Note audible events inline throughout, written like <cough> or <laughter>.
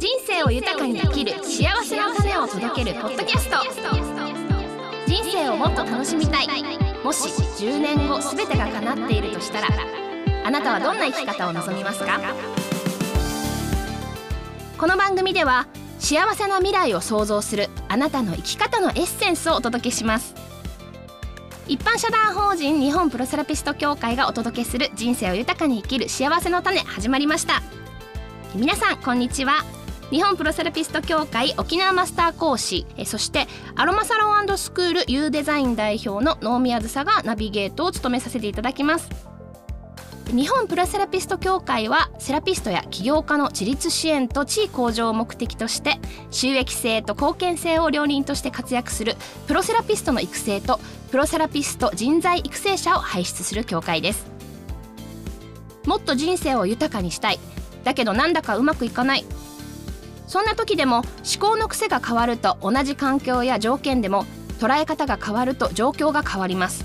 人生を豊かに生きる幸せの種を届けるポッドキャスト。人生をもっと楽しみたい。もし10年後全てが叶っているとしたらあなたはどんな生き方を望みますか？この番組では幸せな未来を創造するあなたの生き方のエッセンスをお届けします。一般社団法人日本プロセラピスト協会がお届けする人生を豊かに生きる幸せの種始まりました。皆さんこんにちは。日本プロセラピスト協会沖縄マスター講師えそしてアロマサロンスクール U デザイン代表の能宮梓がナビゲートを務めさせていただきます。日本プロセラピスト協会はセラピストや起業家の自立支援と地位向上を目的として収益性と貢献性を両輪として活躍するプロセラピストの育成とプロセラピスト人材育成者を輩出する協会です。もっと人生を豊かにしたい。だけどなんだかうまくいかない。そんな時でも思考の癖が変わると同じ環境や条件でも捉え方が変わると状況が変わります。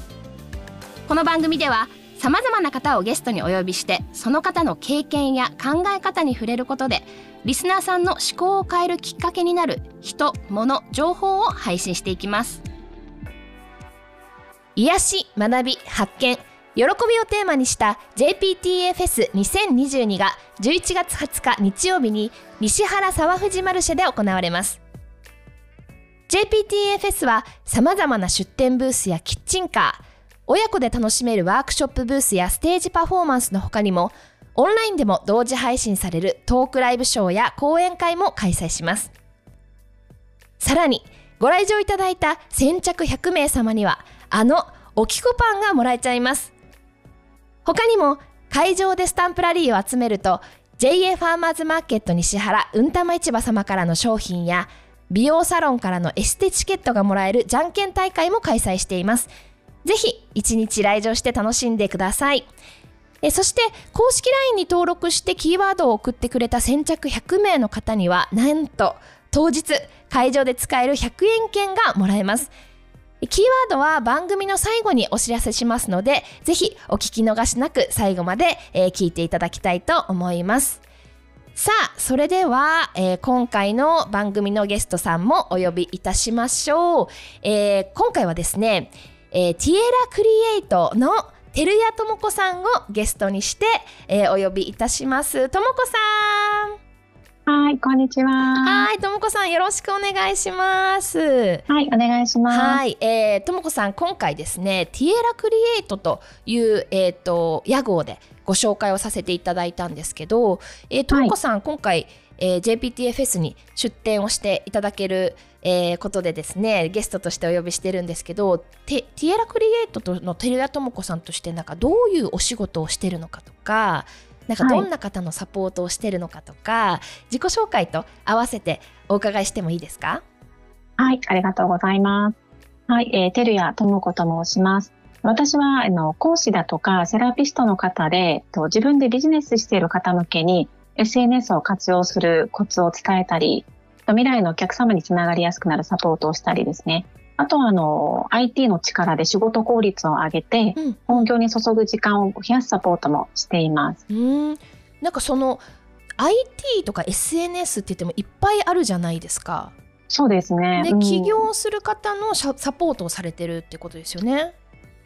この番組ではさまざまな方をゲストにお呼びしてその方の経験や考え方に触れることでリスナーさんの思考を変えるきっかけになる人物情報を配信していきます。癒し学び発見。喜びをテーマにした JPTA フェス2022が11月20日日曜日に西原沢藤マルシェで行われます。JPTA フェスは様々な出店ブースやキッチンカー親子で楽しめるワークショップブースやステージパフォーマンスの他にもオンラインでも同時配信されるトークライブショーや講演会も開催します。さらにご来場いただいた先着100名様にはあのおきこパンがもらえちゃいます。他にも会場でスタンプラリーを集めると JA ファーマーズマーケット西原うんたま市場様からの商品や美容サロンからのエステチケットがもらえるじゃんけん大会も開催しています。ぜひ一日来場して楽しんでください。えそして公式 LINE に登録してキーワードを送ってくれた先着100名の方にはなんと当日会場で使える100円券がもらえます。キーワードは番組の最後にお知らせしますので、ぜひお聞き逃しなく最後まで、えー、聞いていただきたいと思います。さあ、それでは、えー、今回の番組のゲストさんもお呼びいたしましょう。えー、今回はですね、えティエラクリエイトの照屋智子さんをゲストにして、えお呼びいたします。智子さん。はい、こんにちは。はい、ともこさんよろしくお願いします。はい、お願いします。はい、えー、ともこさん今回ですね、ティエラクリエイトというえっ、ー、と屋号でご紹介をさせていただいたんですけど、えー、ともこさん、はい、今回、えー、JPTFS に出展をしていただける、えー、ことでですねゲストとしてお呼びしてるんですけどテティエラクリエイトの照屋智子さんとしてなんかどういうお仕事をしてるのかとかなんかどんな方のサポートをしてるのかとか、はい、自己紹介と合わせてお伺いしてもいいですか？はい、ありがとうございます。はい、えー、てるやともこと申します。私はあの講師だとかセラピストの方でと自分でビジネスしている方向けに SNS を活用するコツを伝えたり未来のお客様につながりやすくなるサポートをしたりですねあとはあの IT の力で仕事効率を上げて、うん、本業に注ぐ時間を増やすサポートもしています。うんなんかその IT とか SNS って言ってもいっぱいあるじゃないですか。そうですね。で、うん、起業する方のサポートをされてるってことですよね。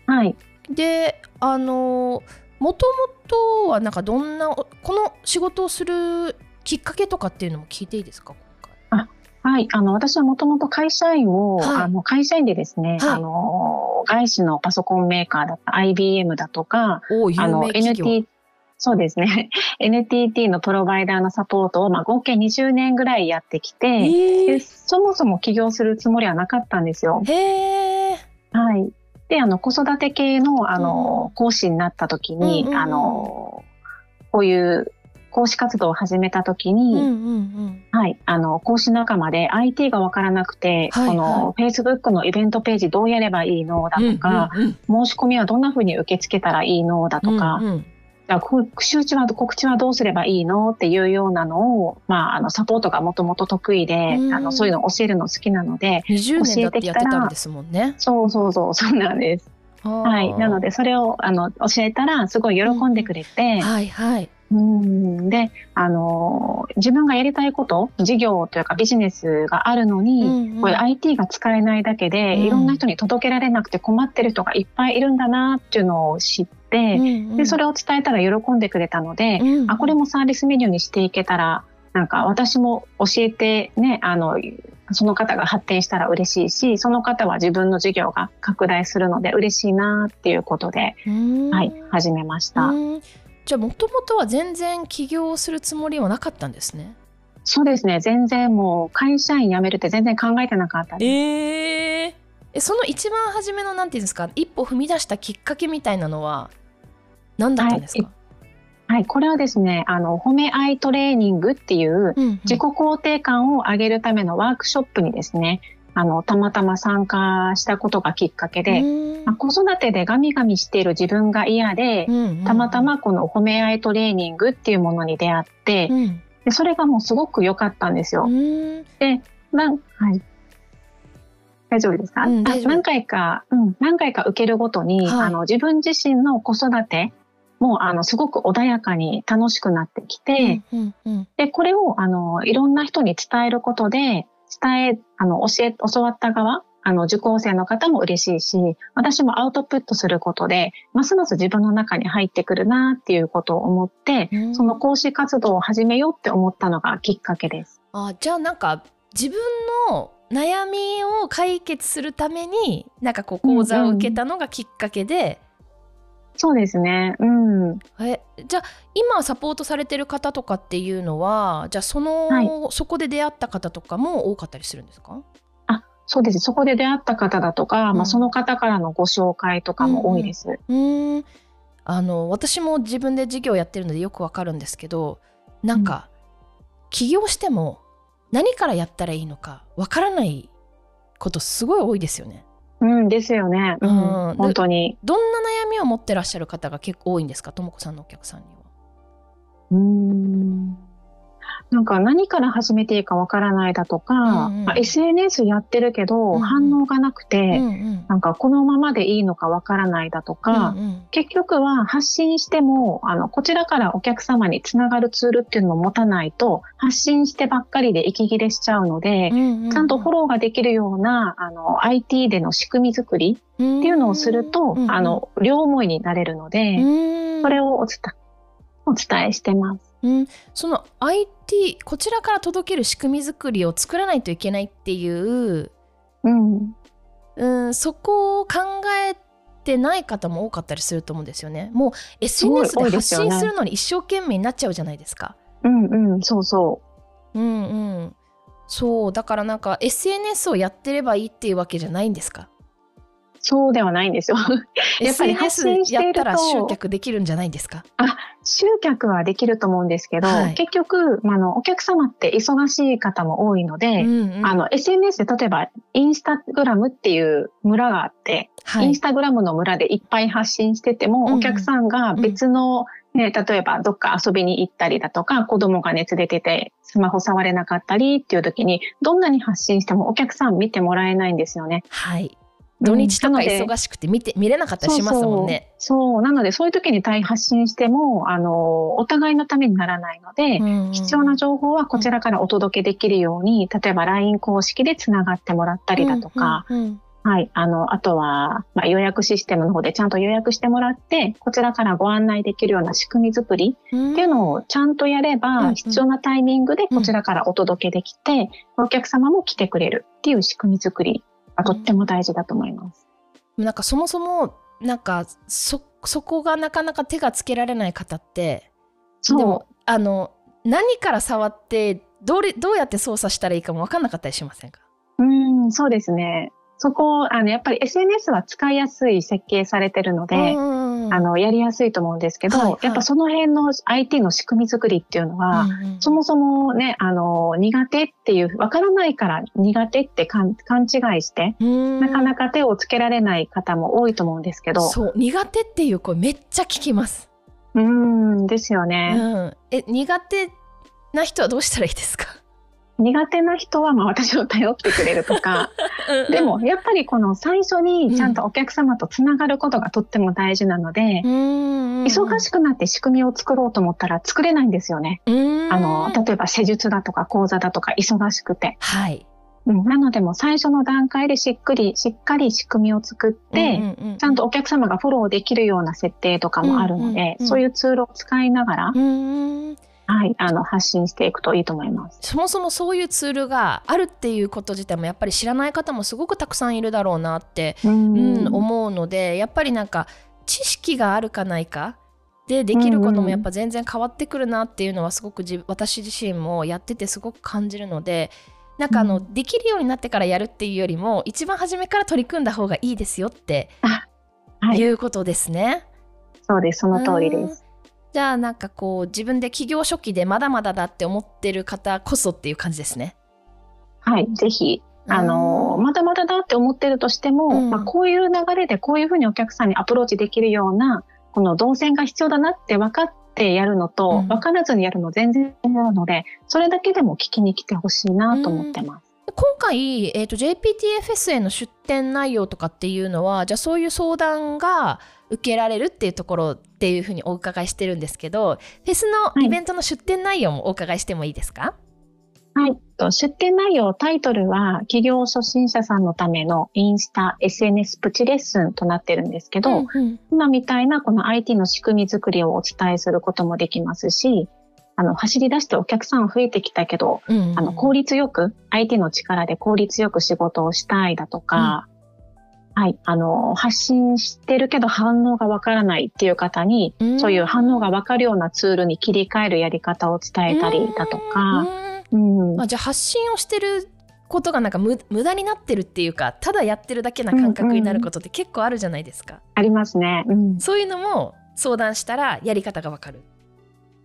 はい。で、あのもともとはなんかどんなこの仕事をするきっかけとかっていうのも聞いていいですか？はい、あの私はもともと会社員を、はい、あの会社員でですね、はい、あの外資のパソコンメーカーだった IBM だとか、あの NT そうですね。<laughs> NTT のプロバイダーのサポートを、まあ、合計20年ぐらいやってきて、そもそも起業するつもりはなかったんですよ。へはい。で、あの子育て系のあの、うん、講師になった時に、あのこういう講師活動を始めた時に、うんうんうん、はい、あの講師仲間で IT が分からなくて、はいはい、この Facebook のイベントページどうやればいいのだとか、うんうんうん、申し込みはどんなふうに受け付けたらいいのだとか、うんうん。周知は告知はどうすればいいのっていうようなのを、まあ、あのサポートがもともと得意で、うん、あのそういうのを教えるの好きなので20年だってやってたんですもんね。そうそうそう <laughs> そうなんです。はい、なのでそれをあの教えたらすごい喜んでくれて、うん、はいはいうん。であの自分がやりたいこと事業というかビジネスがあるのに、うんうん、これ IT が使えないだけで、うん、いろんな人に届けられなくて困ってる人がいっぱいいるんだなっていうのを知って、うんうん、でそれを伝えたら喜んでくれたので、うんうん、あこれもサービスメニューにしていけたらなんか私も教えてねあのその方が発展したら嬉しいしその方は自分の事業が拡大するので嬉しいなっていうことで、はい、始めました。じゃあもともとは全然起業するつもりはなかったんですね。そうですね。全然もう会社員辞めるって全然考えてなかったです。えー、その一番初めのなんていうんですか？一歩踏み出したきっかけみたいなのは何だったんですか、はい。はい、これはですね、あの、褒め合いトレーニングっていう自己肯定感を上げるためのワークショップにですね、あの、たまたま参加したことがきっかけで、まあ、子育てでガミガミしている自分が嫌で、たまたまこの褒め合いトレーニングっていうものに出会って、うん、でそれがもうすごく良かったんですよ。で、なん、はい。大丈夫ですか、うん、何回か、うん、何回か受けるごとに、はい、あの、自分自身の子育てもうあのすごく穏やかに楽しくなってきて、でこれをあのいろんな人に伝えることで伝えあの教え教わった側あの受講生の方も嬉しいし私もアウトプットすることでますます自分の中に入ってくるなっていうことを思って、うん、その講師活動を始めようって思ったのがきっかけです。あじゃあなんか自分の悩みを解決するためになんかこう講座を受けたのがきっかけで、そうですね。うん。え、じゃあ今サポートされてる方とかっていうのは、じゃあその、はい、そこで出会った方とかも多かったりするんですか？あ、そうです。そこで出会った方だとか、うん、まあその方からのご紹介とかも多いです。うん、うんあの私も自分で事業やってるのでよくわかるんですけど、なんか、うん、起業しても何からやったらいいのかわからないことすごい多いですよね。うんですよね。うん、本当に。どんな悩みを持ってらっしゃる方が結構多いんですか、ともこさんのお客さんには。うん。なんか何から始めていいかわからないだとか、うんうん、SNS やってるけど反応がなくて、うんうん、なんかこのままでいいのかわからないだとか、うんうん、結局は発信しても、あの、こちらからお客様につながるツールっていうのを持たないと、発信してばっかりで息切れしちゃうので、うんうんうん、ちゃんとフォローができるような、あの、IT での仕組み作りっていうのをすると、うんうん、あの、両思いになれるので、それをお伝えしてます。うん、その IT こちらから届ける仕組み作りを作らないといけないっていう、うん、うん、そこを考えてない方も多かったりすると思うんですよね。もう SNS で発信するのに一生懸命になっちゃうじゃないですか。うんうんそうそう。うんうん。そうだからなんか SNS をやってればいいっていうわけじゃないんですか？そうではないんですよ。やっぱり発信してやったら集客できるんじゃないんですか？あ集客はできると思うんですけど、はい、結局、まあ、のお客様って忙しい方も多いので、うんうん、あの SNS で例えばインスタグラムっていう村があって、はい、インスタグラムの村でいっぱい発信してても、うんうん、お客さんが別の、ね、例えばどっか遊びに行ったりだとか、子供が熱出ててスマホ触れなかったりっていう時に、どんなに発信してもお客さん見てもらえないんですよね。はい。土日とか忙しくて見て、見れなかったりしますもんね。そうなのでそういう時に対発信してもあのお互いのためにならないので、うんうん、必要な情報はこちらからお届けできるように、例えば LINE 公式でつながってもらったりだとか、うんうんうんはい。あの、あとは、まあ、予約システムの方でちゃんと予約してもらって、こちらからご案内できるような仕組み作りっていうのをちゃんとやれば、うん、必要なタイミングでこちらからお届けできて、うん、お客様も来てくれるっていう仕組み作りがとっても大事だと思います。なんかそもそもなんかそそこがなかなか手がつけられない方ってでもあの何から触ってどれどうやって操作したらいいかも分かんなかったりしませんか？うんそうですね。そこあのやっぱり SNS は使いやすい設計されてるので、あのやりやすいと思うんですけど、はいはい、やっぱその辺の IT の仕組み作りっていうのは、うんうん、そもそもねあの苦手っていうわからないから苦手って勘違いしてなかなか手をつけられない方も多いと思うんですけど。そう苦手っていう声めっちゃ聞きます。うんですよね。うん、え苦手な人はどうしたらいいですか？苦手な人はまあ私を頼ってくれるとか。<laughs> でもやっぱりこの最初にちゃんとお客様とつながることがとっても大事なので、うん、忙しくなって仕組みを作ろうと思ったら作れないんですよね。あの例えば施術だとか講座だとか忙しくて。はい。なのでも最初の段階でしっくり、しっかり仕組みを作って、ちゃんとお客様がフォローできるような設定とかもあるので、そういうツールを使いながら、はい、あの発信していくといいと思います。そもそもそういうツールがあるっていうこと自体もやっぱり知らない方もすごくたくさんいるだろうなって、うん、うん、思うのでやっぱりなんか知識があるかないかでできることもやっぱ全然変わってくるなっていうのはすごく私自身もやっててすごく感じるのでなんかあの、うん、できるようになってからやるっていうよりも一番初めから取り組んだ方がいいですよっていうことですね。そうですその通りです。じゃあなんかこう自分で起業初期でまだまだだって思ってる方こそっていう感じですね。はい、ぜひ。あの、まだまだだって思ってるとしても、うん、まあ、こういう流れでこういうふうにお客さんにアプローチできるような、この動線が必要だなって分かってやるのと、うん、分からずにやるの全然違うので、それだけでも聞きに来てほしいなと思ってます。うん、今回、えーと、JPTFS への出展内容とかっていうのはじゃあそういう相談が受けられるっていうところっていうふうにお伺いしてるんですけどフェスのイベントの出展内容もお伺いしてもいいですか、はい、出展内容、タイトルは企業初心者さんのためのインスタ、SNS プチレッスンとなってるんですけど、うんうん、今みたいなこの IT の仕組み作りをお伝えすることもできますし、あの、走り出してお客さん増えてきたけど、うん。うん、あの、効率よく、IT の力で効率よく仕事をしたいだとか、はい、あの、発信してるけど反応がわからないっていう方に、そういう反応がわかるようなツールに切り替えるやり方を伝えたりだとか、うんまあ、じゃあ発信をしてることがなんか無駄になってるっていうかただやってるだけな感覚になることって結構あるじゃないですか。うんうん、ありますね、うん。そういうのも相談したらやり方がわかる。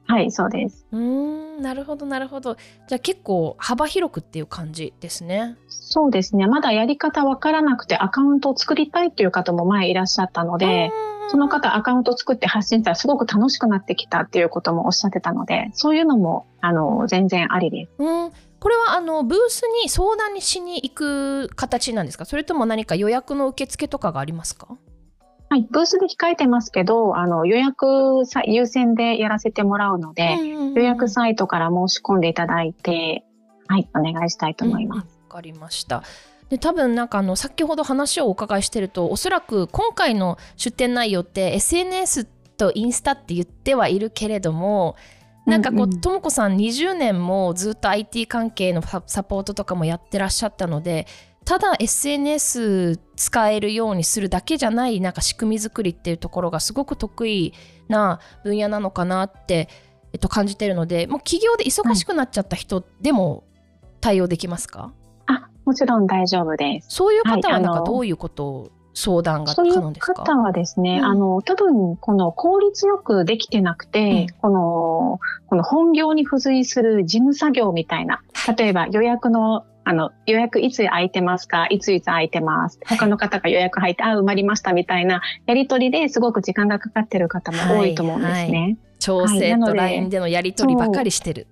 はいそうです。うんなるほどなるほど。じゃあ結構幅広くっていう感じですね。そうですねまだやり方わからなくてアカウントを作りたいっていう方も前いらっしゃったので。その方アカウント作って発信したらすごく楽しくなってきたっていうこともおっしゃってたのでそういうのもあの全然ありです。うんこれはあのブースに相談にしに行く形なんですか？それとも何か予約の受付とかがありますか？はい、ブースで控えてますけど、あの予約さ優先でやらせてもらうので、予約サイトから申し込んでいただいて、はい、お願いしたいと思います。わ、うん、かりました。で多分なんかあの先ほど話をお伺いしてるとおそらく今回の出展内容って SNS とインスタって言ってはいるけれどもなんかこうとも子さん20年もずっと IT 関係のサポートとかもやってらっしゃったのでただ SNS 使えるようにするだけじゃないなんか仕組み作りっていうところがすごく得意な分野なのかなって、えっと、感じてるのでもう企業で忙しくなっちゃった人でも対応できますか、あもちろん大丈夫です。そういう方はなんかどういうことを相談が可能ですか、そういう方はですね、うん、あの、多分、この効率よくできてなくて、うん、この、この本業に付随する事務作業みたいな、例えば予約のあの、予約いつ空いてますか？いついつ空いてます？他の方が予約入って、あ、埋まりましたみたいなやりとりですごく時間がかかってる方も多いと思うんですね。はいはい、調整と LINE でのやりとりばかりしてる。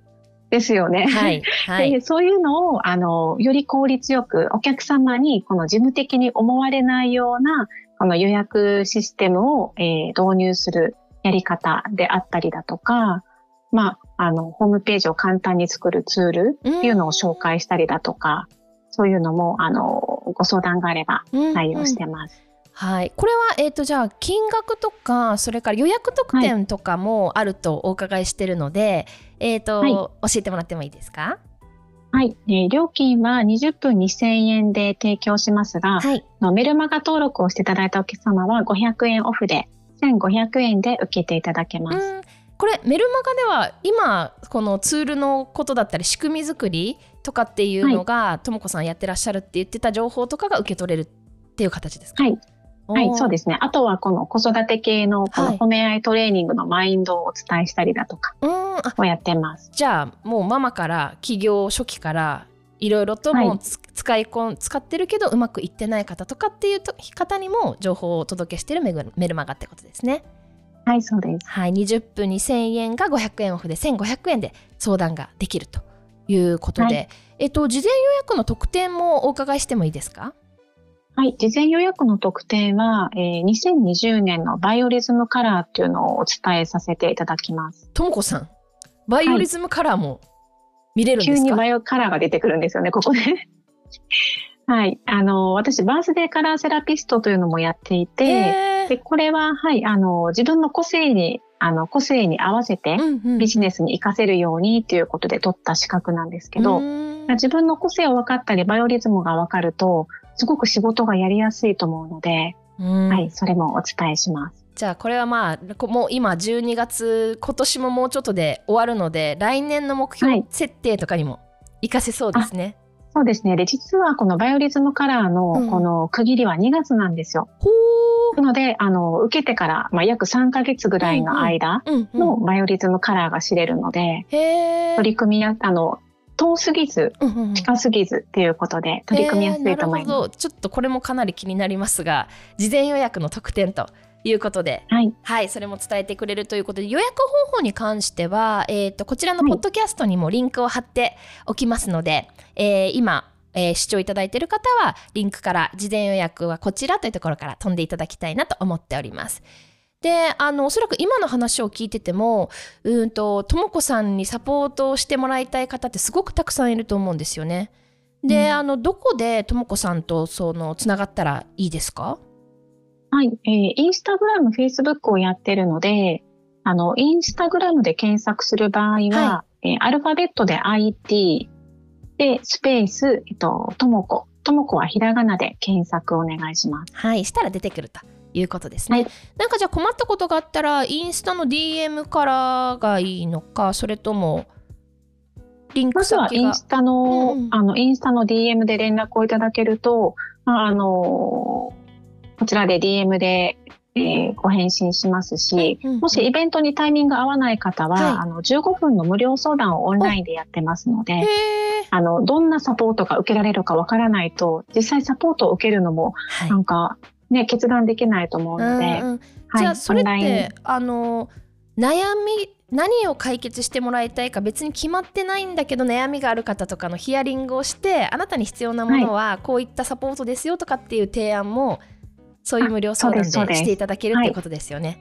ですよね。はい。<laughs> はい、でそういうのを、あの、より効率よくお客様にこの事務的に思われないような、この予約システムを、えー、導入するやり方であったりだとか、まあ、あの、ホームページを簡単に作るツールっていうのを紹介したりだとか、うん、そういうのも、あの、ご相談があれば対応してます。うんうんはい、これは、えーと、じゃあ金額とかそれから予約特典とかもあるとお伺いしてるので、はい、えーと、はい、教えてもらってもいいですか？はい、えー、料金は20分2000円で提供しますが、はい、のメルマガ登録をしていただいたお客様は500円オフで1500円で受けていただけます。これメルマガでは今このツールのことだったり仕組み作りとかっていうのがとも子さんやってらっしゃるって言ってた情報とかが受け取れるっていう形ですか？はい。はい、そうですね。あとはこの子育て系のこの褒め合いトレーニングのマインドをお伝えしたりだとかをやってます。じゃあもうママから起業初期からいろいろともう、使いこん使ってるけどうまくいってない方とかっていう方にも情報をお届けしてるメルマガってことですね。はい、そうです。はい、20分2000円が500円オフで1500円で相談ができるということで、はい、えっと、事前予約の特典もお伺いしてもいいですか？はい。事前予約の特典は、えー、2020年のバイオリズムカラーっていうのをお伝えさせていただきます。ともこさん、バイオリズムカラーも見れるんですか、はい、急にバイオカラーが出てくるんですよね、ここで。はい。あの、私、バースデーカラーセラピストというのもやっていて、で、これは、はい、あの、自分の個性に、あの、個性に合わせて、ビジネスに活かせるようにということで取った資格なんですけど、自分の個性を分かったり、バイオリズムが分かると、すごく仕事がやりやすいと思うので、はい、それもお伝えします。じゃあこれはまあもう今12月今年ももうちょっとで終わるので来年の目標設定とかにも活かせそうですね。そうですね。で、実はこのバイオリズムカラーのこの区切りは2月なんですよ。うん、なので、あの、受けてから、まあ、約3ヶ月ぐらいの間のバイオリズムカラーが知れるので、取り組みや、あの、遠すぎず、近すぎずっていうことで取り組みやすいと思います。ちょっとこれもかなり気になりますが、事前予約の特典ということで、はい、はい、それも伝えてくれるということで予約方法に関しては、えーと、こちらのポッドキャストにもリンクを貼っておきますので、はい、えー、今えー、視聴いただいている方はリンクから事前予約はこちらというところから飛んでいただきたいなと思っております。であのおそらく今の話を聞いててもうんととも子さんにサポートをしてもらいたい方ってすごくたくさんいると思うんですよね。で、うん、あのどこでとも子さんとそのつながったらいいですか？はい、えー、インスタグラム、フェイスブックをやってるので、あの、インスタグラムで検索する場合は、はい、えー、アルファベットで IT で、スペース、えっと、ともこ。ともこはひらがなで検索お願いします。はい、したら出てくると。いうことですね、はい、なんかじゃあ困ったことがあったらインスタの DM からがいいのかそれともリンク先が？まずはインスタの、うん、あのインスタの DM で連絡をいただけるとあのこちらで DM で、えー、ご返信しますし、うんうん、もしイベントにタイミング合わない方は、はい、あの15分の無料相談をオンラインでやってますので、あのどんなサポートが受けられるかわからないと実際サポートを受けるのも、はい、なんかね決断できないと思うので、うんうんはい、じゃあそれってあの悩み何を解決してもらいたいか別に決まってないんだけど悩みがある方とかのヒアリングをしてあなたに必要なものはこういったサポートですよとかっていう提案もそういう無料相談でしていただけるっていうことですよね。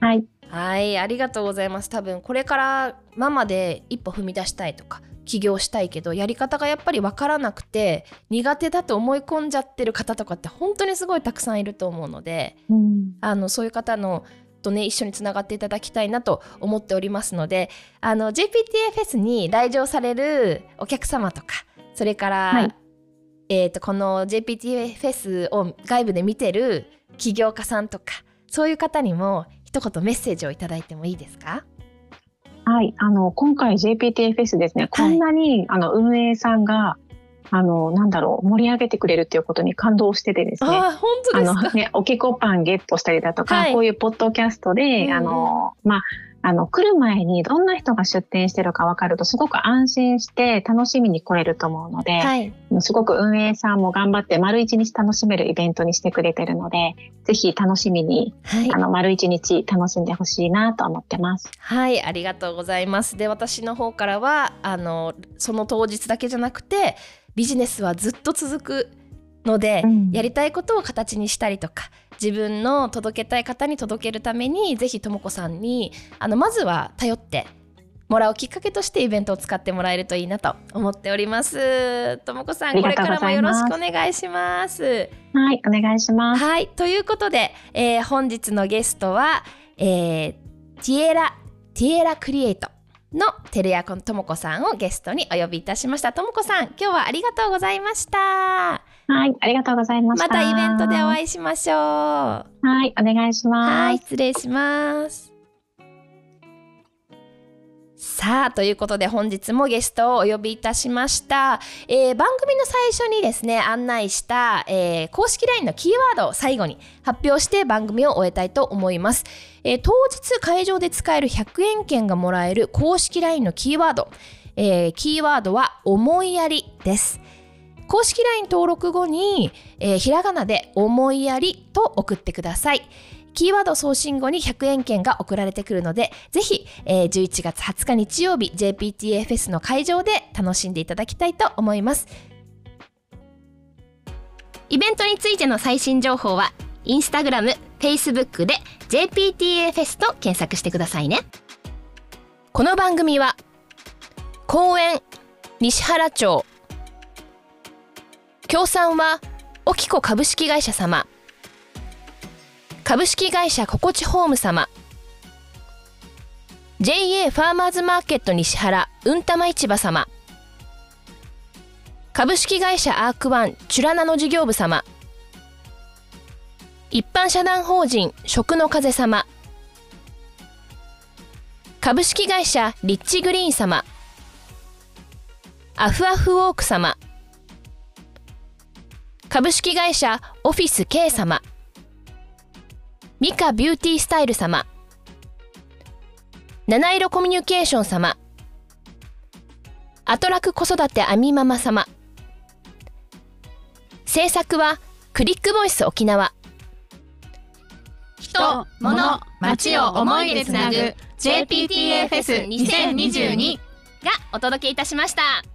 はい、はい、ありがとうございます。多分これからママで一歩踏み出したいとか起業したいけどやり方がやっぱり分からなくて苦手だと思い込んじゃってる方とかって本当にすごいたくさんいると思うので、うん、あのそういう方のとね一緒につながっていただきたいなと思っておりますのであの JPTA フェスに来場されるお客様とかそれから、はいえーと、この JPT フェスを外部で見てる起業家さんとかそういう方にも一言メッセージをいただいてもいいですか？はい、あの今回 JPT フェスですね、こんなに、あの運営さんがあの、なんだろう、盛り上げてくれるっていうことに感動しててですね。あ、本当ですか？あのね、おきこパンゲットしたりだとか、はい、こういうポッドキャストで、うん、あの、まあ、あの、来る前にどんな人が出店してるか分かるとすごく安心して楽しみに来れると思うので、はい、すごく運営さんも頑張って丸一日楽しめるイベントにしてくれてるので、ぜひ楽しみに、はい、あの、丸一日楽しんでほしいなと思ってます。はい、ありがとうございます。で、私の方からは、あの、その当日だけじゃなくて、ビジネスはずっと続くので、うん、やりたいことを形にしたりとか自分の届けたい方に届けるためにぜひとも子さんにあのまずは頼ってもらうきっかけとしてイベントを使ってもらえるといいなと思っております。ともこさん、これからもよろしくお願いします。はい、お願いします。はい、ということで、えー、本日のゲストは、えー、ティエラ、ティエラクリエイトの照屋ともこさんをゲストにお呼びいたしました。ともこさん、今日はありがとうございました。はい、ありがとうございました。またイベントでお会いしましょう。はい、お願いします。はい、失礼します。さあということで本日もゲストをお呼びいたしました、えー、番組の最初にですね案内した、えー、公式 LINE のキーワードを最後に発表して番組を終えたいと思います、えー、当日会場で使える100円券がもらえる公式 LINE のキーワード、えキーワードは思いやりです公式 LINE 登録後に、えひらがなで思いやりと送ってくださいキーワード送信後に100円券が送られてくるので、ぜひ、えー、11月20日日曜日 JPTAFS の会場で楽しんでいただきたいと思います。イベントについての最新情報は、インスタグラム、フェイスブックで JPTA フェスと検索してくださいね。この番組は、公園、西原町、協賛は、オキコ株式会社様、株式会社ココチホーム様、JA ファーマーズマーケット西原うんたま市場様、株式会社アークワンチュラナの事業部様。一般社団法人食の風様。株式会社リッチグリーン様。アフアフウォーク様。株式会社オフィス K 様。ミカビューティースタイル様。七色コミュニケーション様。アトラク子育てアミママ様。制作はクリックボイス沖縄。人、物、街を思いでつなぐ JPTA フェス2022がお届けいたしました。